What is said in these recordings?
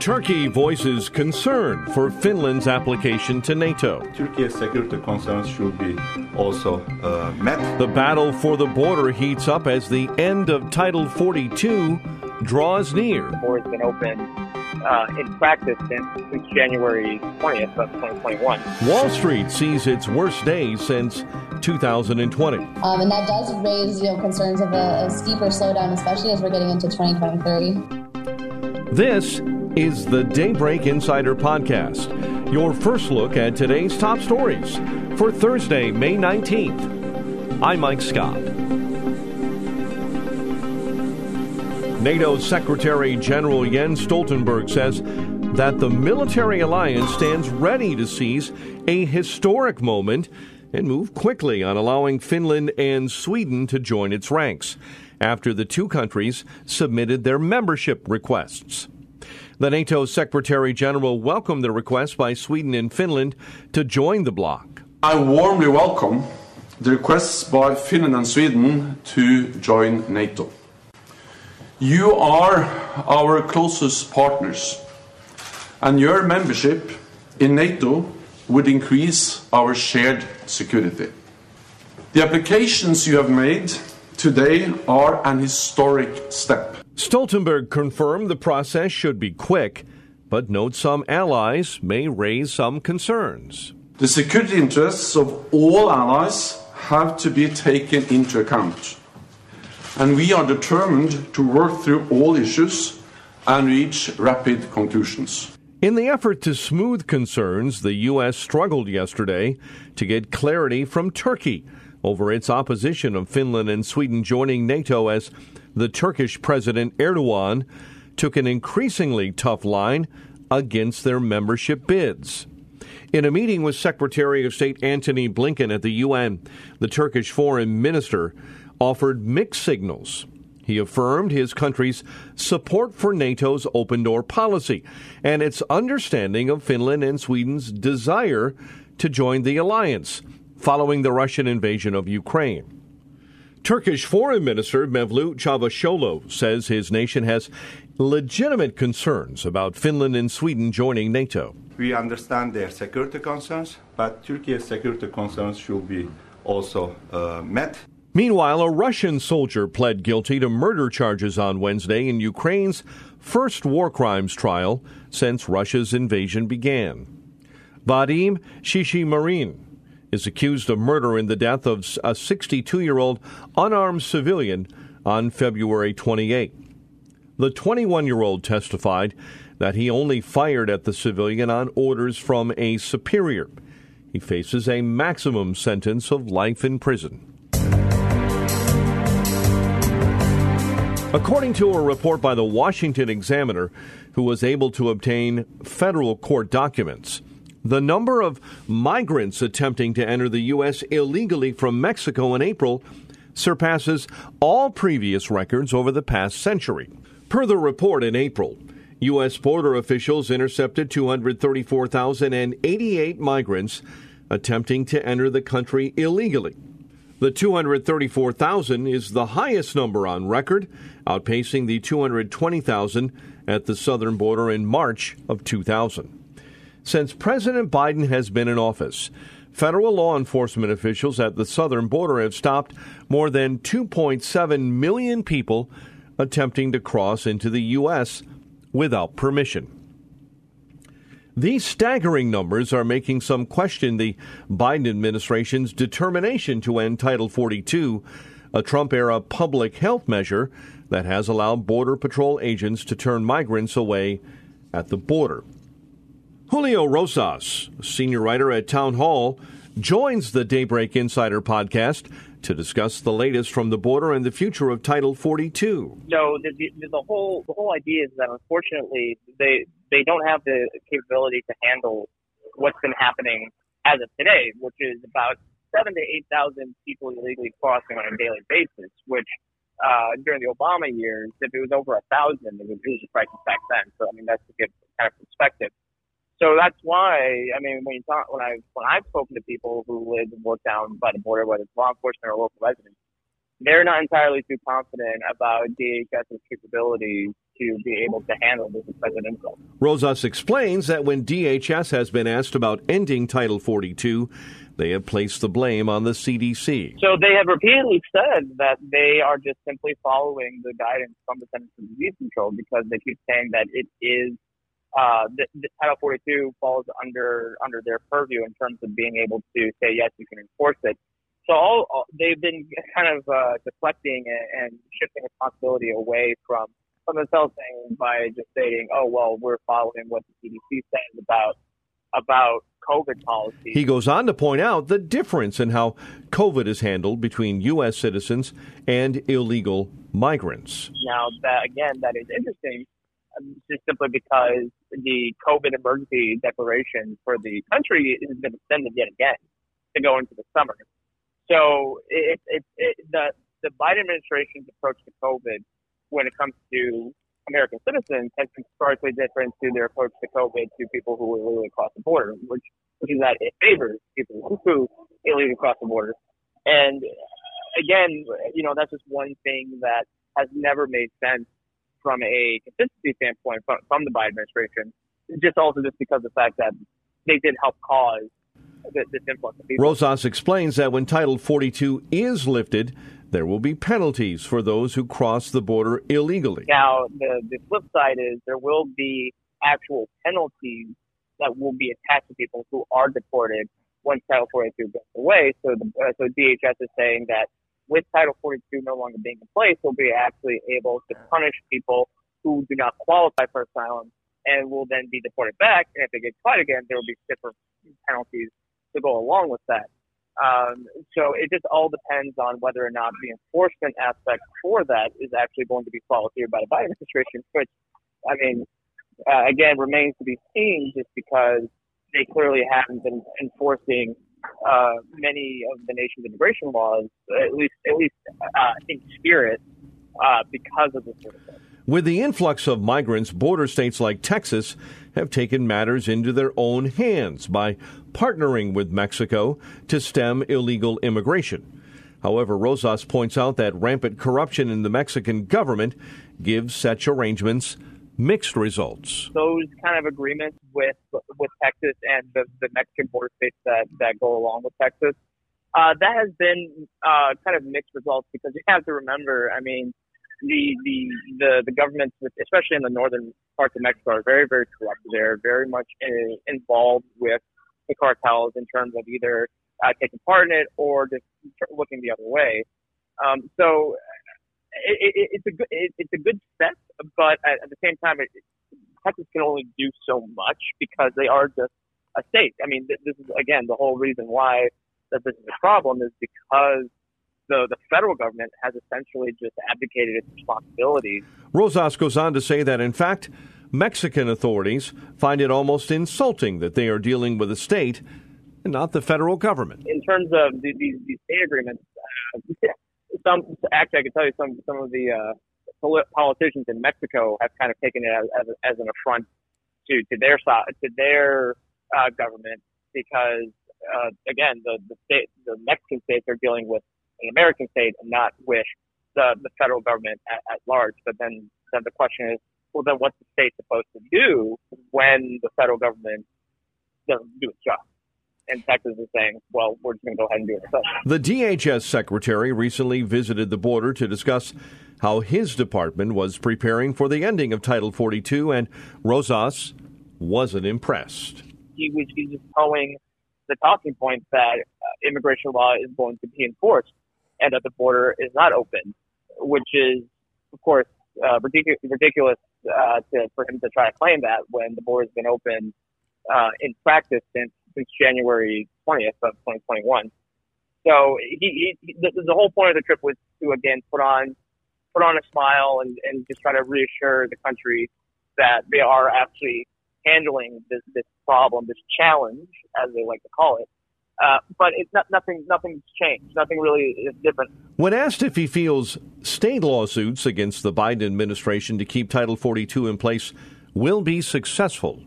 Turkey voices concern for Finland's application to NATO. Turkey's security concerns should be also uh, met. The battle for the border heats up as the end of Title 42 draws near. The border's been open uh, in practice since, since January 20th of 2021. Wall Street sees its worst day since 2020. Um, and that does raise you know, concerns of a, a steeper slowdown, especially as we're getting into 2030. This is the Daybreak Insider Podcast, your first look at today's top stories for Thursday, May 19th. I'm Mike Scott. NATO Secretary General Jens Stoltenberg says that the military alliance stands ready to seize a historic moment and move quickly on allowing Finland and Sweden to join its ranks after the two countries submitted their membership requests. The NATO Secretary General welcomed the request by Sweden and Finland to join the bloc. I warmly welcome the requests by Finland and Sweden to join NATO. You are our closest partners, and your membership in NATO would increase our shared security. The applications you have made today are an historic step. Stoltenberg confirmed the process should be quick, but notes some allies may raise some concerns. The security interests of all allies have to be taken into account. And we are determined to work through all issues and reach rapid conclusions. In the effort to smooth concerns, the U.S. struggled yesterday to get clarity from Turkey over its opposition of Finland and Sweden joining NATO as the Turkish President Erdogan took an increasingly tough line against their membership bids. In a meeting with Secretary of State Antony Blinken at the UN, the Turkish foreign minister offered mixed signals. He affirmed his country's support for NATO's open door policy and its understanding of Finland and Sweden's desire to join the alliance following the Russian invasion of Ukraine. Turkish Foreign Minister Mevlut Çavuşoğlu says his nation has legitimate concerns about Finland and Sweden joining NATO. We understand their security concerns, but Turkey's security concerns should be also uh, met. Meanwhile, a Russian soldier pled guilty to murder charges on Wednesday in Ukraine's first war crimes trial since Russia's invasion began. Vadim Shishimarin is accused of murder in the death of a 62 year old unarmed civilian on February 28. The 21 year old testified that he only fired at the civilian on orders from a superior. He faces a maximum sentence of life in prison. According to a report by the Washington Examiner, who was able to obtain federal court documents, the number of migrants attempting to enter the U.S. illegally from Mexico in April surpasses all previous records over the past century. Per the report in April, U.S. border officials intercepted 234,088 migrants attempting to enter the country illegally. The 234,000 is the highest number on record, outpacing the 220,000 at the southern border in March of 2000. Since President Biden has been in office, federal law enforcement officials at the southern border have stopped more than 2.7 million people attempting to cross into the U.S. without permission. These staggering numbers are making some question the Biden administration's determination to end Title 42, a Trump era public health measure that has allowed Border Patrol agents to turn migrants away at the border. Julio Rosas, senior writer at Townhall, joins the Daybreak Insider podcast to discuss the latest from the border and the future of Title 42. So the, the, the whole the whole idea is that unfortunately they they don't have the capability to handle what's been happening as of today, which is about seven to eight thousand people illegally crossing on a daily basis. Which uh, during the Obama years, if it was over a thousand, it was, it was a crisis back then. So I mean that's to give kind of perspective. So that's why I mean when you talk when I when I've spoken to people who live and work down by the border, whether it's law enforcement or local residents, they're not entirely too confident about DHS's capability to be able to handle this presidential. Rosas explains that when DHS has been asked about ending Title 42, they have placed the blame on the CDC. So they have repeatedly said that they are just simply following the guidance from the Centers for Disease Control because they keep saying that it is uh, the, the Title 42 falls under under their purview in terms of being able to say yes, you can enforce it. So all, all they've been kind of uh, deflecting and, and shifting responsibility away from from themselves, saying by just stating, "Oh well, we're following what the CDC says about about COVID policy." He goes on to point out the difference in how COVID is handled between U.S. citizens and illegal migrants. Now, that again, that is interesting just simply because the COVID emergency declaration for the country has been extended yet again to go into the summer. So it, it, it, the the Biden administration's approach to COVID, when it comes to American citizens, has been starkly different to their approach to COVID to people who are illegally across the border, which which is that it favors people who illegally cross the border. And again, you know, that's just one thing that has never made sense from a consistency standpoint from, from the Biden administration, just also just because of the fact that they did help cause this, this influx of people. Rosas explains that when Title 42 is lifted, there will be penalties for those who cross the border illegally. Now, the, the flip side is there will be actual penalties that will be attached to people who are deported once Title 42 goes away. So, the, uh, so DHS is saying that with Title 42 no longer being in place, we'll be actually able to punish people who do not qualify for asylum and will then be deported back. And if they get caught again, there will be stiffer penalties to go along with that. Um, so it just all depends on whether or not the enforcement aspect for that is actually going to be followed here by the Biden administration, which, I mean, uh, again, remains to be seen just because they clearly haven't been enforcing uh, many of the nation's immigration laws, at least at least uh, in spirit, uh, because of this sort of. With the influx of migrants, border states like Texas have taken matters into their own hands by partnering with Mexico to stem illegal immigration. However, Rosas points out that rampant corruption in the Mexican government gives such arrangements mixed results. Those kind of agreements with with Texas and the, the Mexican border states that, that go along with Texas, uh, that has been uh, kind of mixed results because you have to remember, I mean, the the the, the governments, especially in the northern parts of Mexico, are very very corrupt. They're very much in, involved with the cartels in terms of either uh, taking part in it or just looking the other way. Um, so it, it, it's a good it, it's a good step, but at, at the same time, it, Texas can only do so much because they are just a state. I mean, this, this is again the whole reason why that this is a problem is because the, the federal government has essentially just abdicated its responsibilities. Rosas goes on to say that, in fact, Mexican authorities find it almost insulting that they are dealing with a state and not the federal government. In terms of the, these, these state agreements, uh, some actually I can tell you some some of the uh, politicians in Mexico have kind of taken it as, as, as an affront to to their side to their uh, government because uh, again the the state the Mexican states are dealing with an American state and not with the the federal government at, at large. But then then the question is, well, then what's the state supposed to do when the federal government doesn't do its job? And Texas is saying, well, we're just going to go ahead and do it ourselves. The DHS secretary recently visited the border to discuss how his department was preparing for the ending of Title 42, and Rosas wasn't impressed. He was, he was toeing the talking point that uh, immigration law is going to be enforced and that the border is not open, which is, of course, uh, ridiculous, ridiculous uh, to, for him to try to claim that when the border has been open uh, in practice since since January 20th of 2021. So he, he the, the whole point of the trip was to again put on put on a smile and, and just try to reassure the country that they are actually handling this, this problem, this challenge, as they like to call it. Uh, but it's not nothing. Nothing's changed. Nothing really is different. When asked if he feels state lawsuits against the Biden administration to keep Title 42 in place will be successful,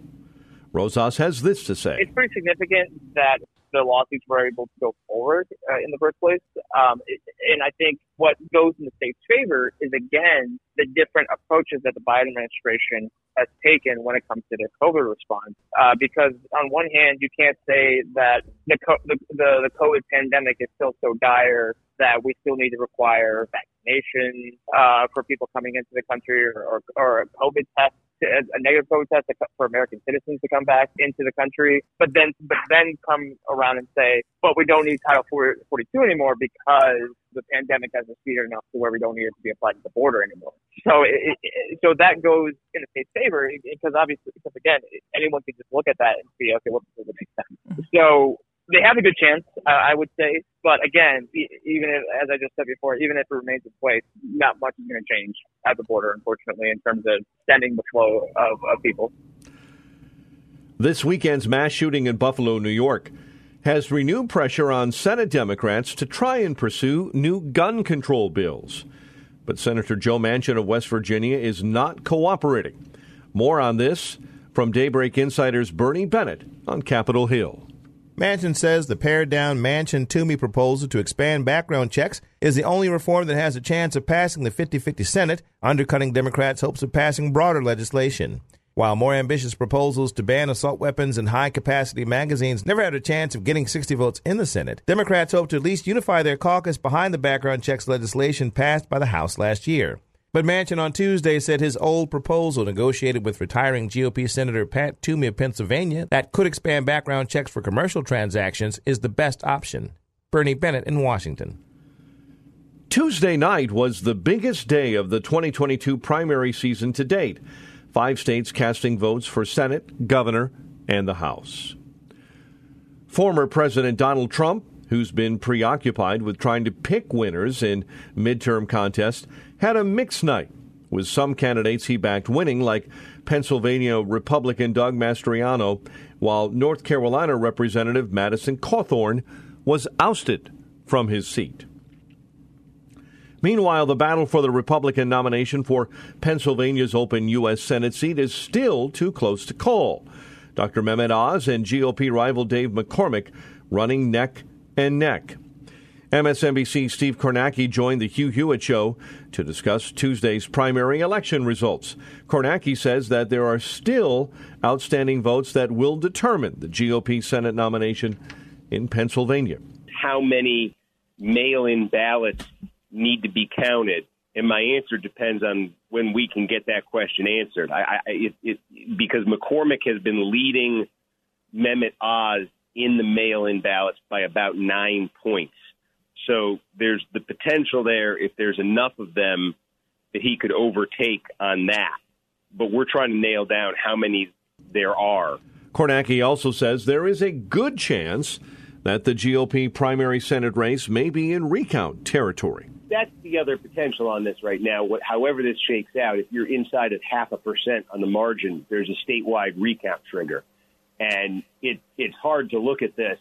Rosas has this to say: It's pretty significant that the lawsuits were able to go forward uh, in the first place. Um, and I think what goes in the state's favor is again the different approaches that the Biden administration has taken when it comes to their COVID response. Uh, because on one hand, you can't say that the, the, the, the COVID pandemic is still so dire that we still need to require vaccination uh, for people coming into the country or, or, or COVID test a negative COVID test for American citizens to come back into the country, but then but then come around and say, but we don't need Title 42 anymore because the pandemic has receded enough to where we don't need it to be applied to the border anymore. So it, it, so that goes in the state's favor because obviously because again anyone can just look at that and see okay what does it make sense. So they have a good chance, uh, I would say. But again, even if, as I just said before, even if it remains in place, not much is going to change at the border, unfortunately, in terms of sending the flow of, of people. This weekend's mass shooting in Buffalo, New York, has renewed pressure on Senate Democrats to try and pursue new gun control bills. But Senator Joe Manchin of West Virginia is not cooperating. More on this from Daybreak Insider's Bernie Bennett on Capitol Hill. Manchin says the pared down Manchin Toomey proposal to expand background checks is the only reform that has a chance of passing the 50 50 Senate, undercutting Democrats' hopes of passing broader legislation. While more ambitious proposals to ban assault weapons and high capacity magazines never had a chance of getting 60 votes in the Senate, Democrats hope to at least unify their caucus behind the background checks legislation passed by the House last year. But Manchin on Tuesday said his old proposal, negotiated with retiring GOP Senator Pat Toomey of Pennsylvania, that could expand background checks for commercial transactions, is the best option. Bernie Bennett in Washington. Tuesday night was the biggest day of the 2022 primary season to date. Five states casting votes for Senate, governor, and the House. Former President Donald Trump who's been preoccupied with trying to pick winners in midterm contests, had a mixed night, with some candidates he backed winning, like Pennsylvania Republican Doug Mastriano, while North Carolina Representative Madison Cawthorn was ousted from his seat. Meanwhile, the battle for the Republican nomination for Pennsylvania's open U.S. Senate seat is still too close to call. Dr. Mehmet Oz and GOP rival Dave McCormick running neck and neck. MSNBC's Steve Kornacki joined the Hugh Hewitt Show to discuss Tuesday's primary election results. Kornacki says that there are still outstanding votes that will determine the GOP Senate nomination in Pennsylvania. How many mail in ballots need to be counted? And my answer depends on when we can get that question answered. I, I, it, it, because McCormick has been leading Mehmet Oz in the mail in ballots by about nine points. So there's the potential there, if there's enough of them, that he could overtake on that. But we're trying to nail down how many there are. Kornacki also says there is a good chance that the GOP primary Senate race may be in recount territory. That's the other potential on this right now. What, however, this shakes out, if you're inside of half a percent on the margin, there's a statewide recount trigger and it it's hard to look at this.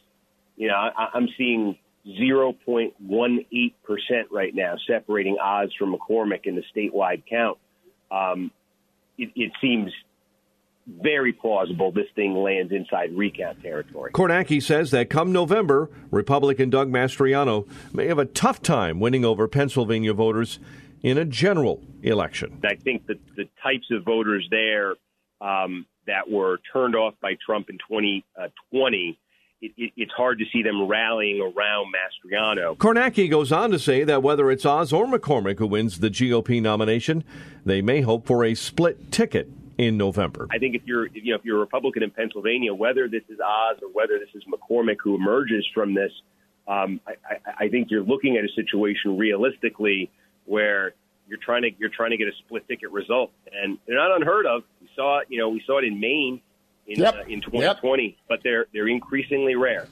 You know, I, I'm seeing 0.18 percent right now, separating Oz from McCormick in the statewide count. Um, it, it seems very plausible this thing lands inside recount territory. Kornacki says that come November, Republican Doug Mastriano may have a tough time winning over Pennsylvania voters in a general election. I think that the types of voters there um, that were turned off by Trump in 2020, uh, it, it, it's hard to see them rallying around Mastriano. Kornacki goes on to say that whether it's Oz or McCormick who wins the GOP nomination, they may hope for a split ticket in November. I think if you're you know if you're a Republican in Pennsylvania, whether this is Oz or whether this is McCormick who emerges from this, um, I, I, I think you're looking at a situation realistically where you're trying to you're trying to get a split ticket result, and they're not unheard of. We saw it, you know, we saw it in Maine in yep. uh, in 2020, yep. but they're they're increasingly rare.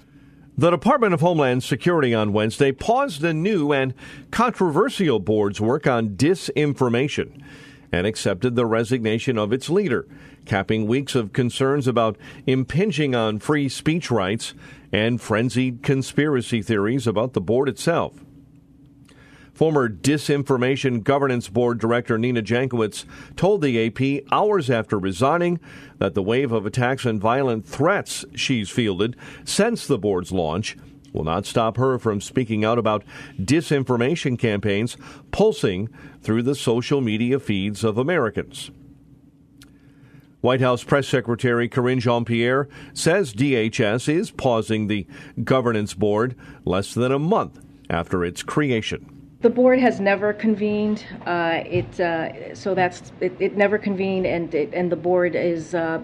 The Department of Homeland Security on Wednesday paused the new and controversial board's work on disinformation and accepted the resignation of its leader, capping weeks of concerns about impinging on free speech rights and frenzied conspiracy theories about the board itself. Former Disinformation Governance Board Director Nina Jankowicz told the AP hours after resigning that the wave of attacks and violent threats she's fielded since the board's launch will not stop her from speaking out about disinformation campaigns pulsing through the social media feeds of Americans. White House Press Secretary Karine Jean Pierre says DHS is pausing the governance board less than a month after its creation. The board has never convened. Uh, it uh, so that's it, it, never convened, and it, and the board is uh,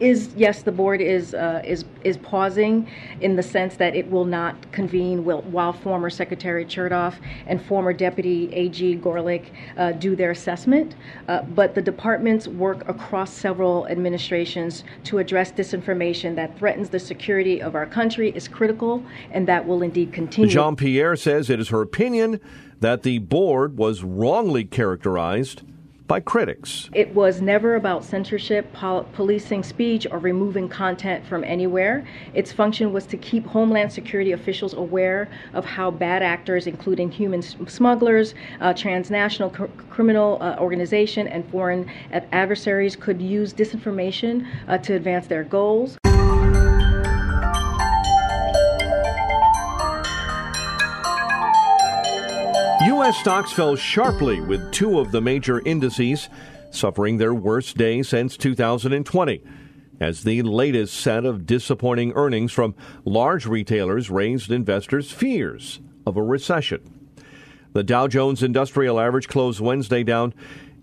is yes, the board is uh, is is pausing in the sense that it will not convene while, while former Secretary Chertoff and former Deputy AG Gorelick uh, do their assessment. Uh, but the departments work across several administrations to address disinformation that threatens the security of our country is critical, and that will indeed continue. Jean Pierre says it is her opinion that the board was wrongly characterized by critics. It was never about censorship, pol- policing speech, or removing content from anywhere. Its function was to keep Homeland Security officials aware of how bad actors, including human smugglers, uh, transnational cr- criminal uh, organization, and foreign adversaries, could use disinformation uh, to advance their goals. U.S. stocks fell sharply with two of the major indices suffering their worst day since 2020 as the latest set of disappointing earnings from large retailers raised investors' fears of a recession. The Dow Jones Industrial Average closed Wednesday down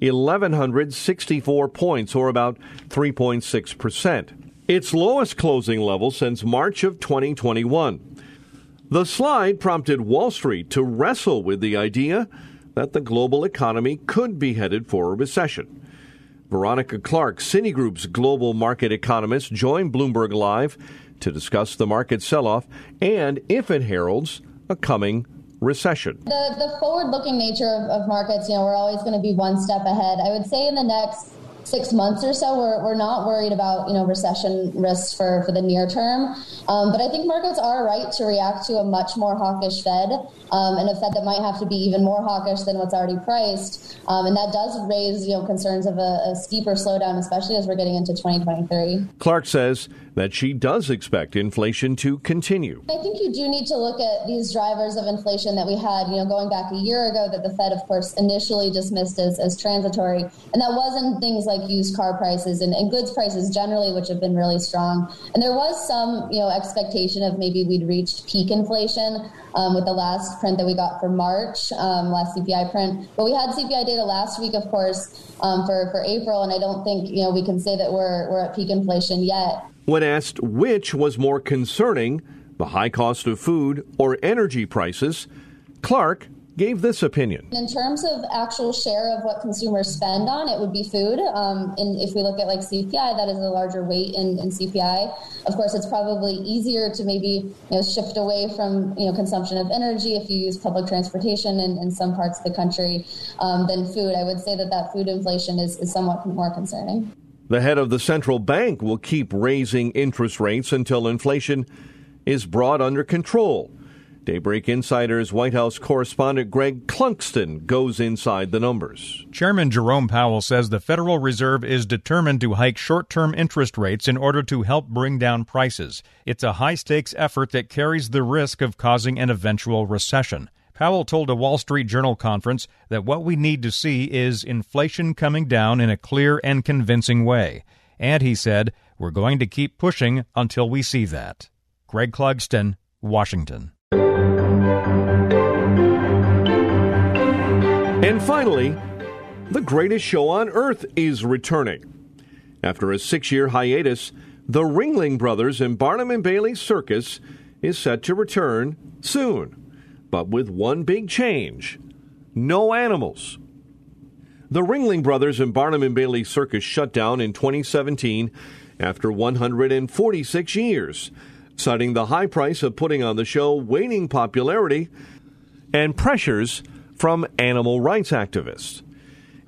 1,164 points, or about 3.6%, its lowest closing level since March of 2021. The slide prompted Wall Street to wrestle with the idea that the global economy could be headed for a recession. Veronica Clark, Citigroup's global market economist, joined Bloomberg Live to discuss the market sell off and if it heralds a coming recession. The, the forward looking nature of, of markets, you know, we're always going to be one step ahead. I would say in the next six months or so, we're, we're not worried about you know recession risks for, for the near term. Um, but I think markets are right to react to a much more hawkish Fed um, and a Fed that might have to be even more hawkish than what's already priced. Um, and that does raise you know concerns of a, a steeper slowdown, especially as we're getting into 2023. Clark says that she does expect inflation to continue. I think you do need to look at these drivers of inflation that we had, you know, going back a year ago that the Fed, of course, initially dismissed as, as transitory. And that wasn't things like used car prices and, and goods prices generally, which have been really strong. And there was some, you know, expectation of maybe we'd reached peak inflation um, with the last print that we got for March, um, last CPI print. But we had CPI data last week, of course, um, for, for April, and I don't think, you know, we can say that we're, we're at peak inflation yet. When asked which was more concerning, the high cost of food or energy prices, Clark gave this opinion. In terms of actual share of what consumers spend on, it would be food. Um, and if we look at like CPI, that is a larger weight in, in CPI. Of course, it's probably easier to maybe you know, shift away from you know consumption of energy if you use public transportation in, in some parts of the country um, than food. I would say that that food inflation is, is somewhat more concerning. The head of the central bank will keep raising interest rates until inflation is brought under control. Daybreak Insider's White House correspondent Greg Clugston goes inside the numbers. Chairman Jerome Powell says the Federal Reserve is determined to hike short term interest rates in order to help bring down prices. It's a high stakes effort that carries the risk of causing an eventual recession. Powell told a Wall Street Journal conference that what we need to see is inflation coming down in a clear and convincing way. And he said, We're going to keep pushing until we see that. Greg Clugston, Washington. And finally, the greatest show on earth is returning. After a six year hiatus, the Ringling Brothers and Barnum and Bailey Circus is set to return soon but with one big change no animals. The Ringling Brothers and Barnum and Bailey Circus shut down in 2017 after 146 years. Citing the high price of putting on the show, waning popularity, and pressures from animal rights activists.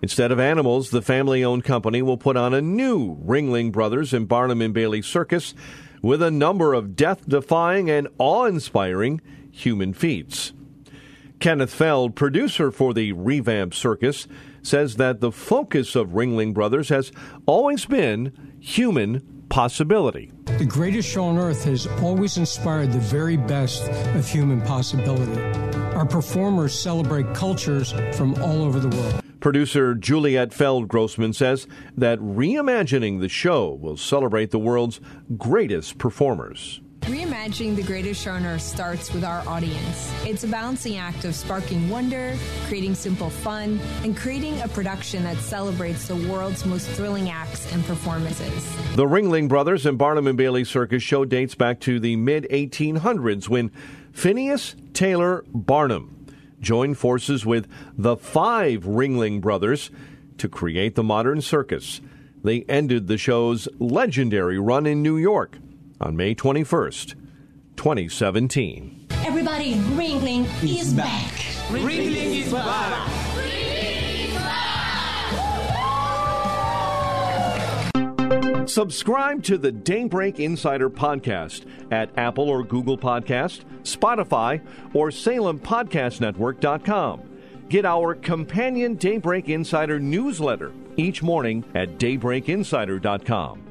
Instead of animals, the family owned company will put on a new Ringling Brothers and Barnum and Bailey circus with a number of death defying and awe inspiring human feats. Kenneth Feld, producer for the revamped circus, says that the focus of Ringling Brothers has always been human possibility. The greatest show on earth has always inspired the very best of human possibility. Our performers celebrate cultures from all over the world. Producer Juliet Feld Grossman says that reimagining the show will celebrate the world's greatest performers. Reimagining the greatest show on earth starts with our audience. It's a balancing act of sparking wonder, creating simple fun, and creating a production that celebrates the world's most thrilling acts and performances. The Ringling Brothers and Barnum and Bailey Circus show dates back to the mid 1800s when Phineas Taylor Barnum joined forces with the five Ringling Brothers to create the modern circus. They ended the show's legendary run in New York on May 21st, 2017. Everybody, Ringling is back. Ringling is back. Subscribe to the Daybreak Insider podcast at Apple or Google Podcast, Spotify, or SalemPodcastNetwork.com. Get our companion Daybreak Insider newsletter each morning at DaybreakInsider.com.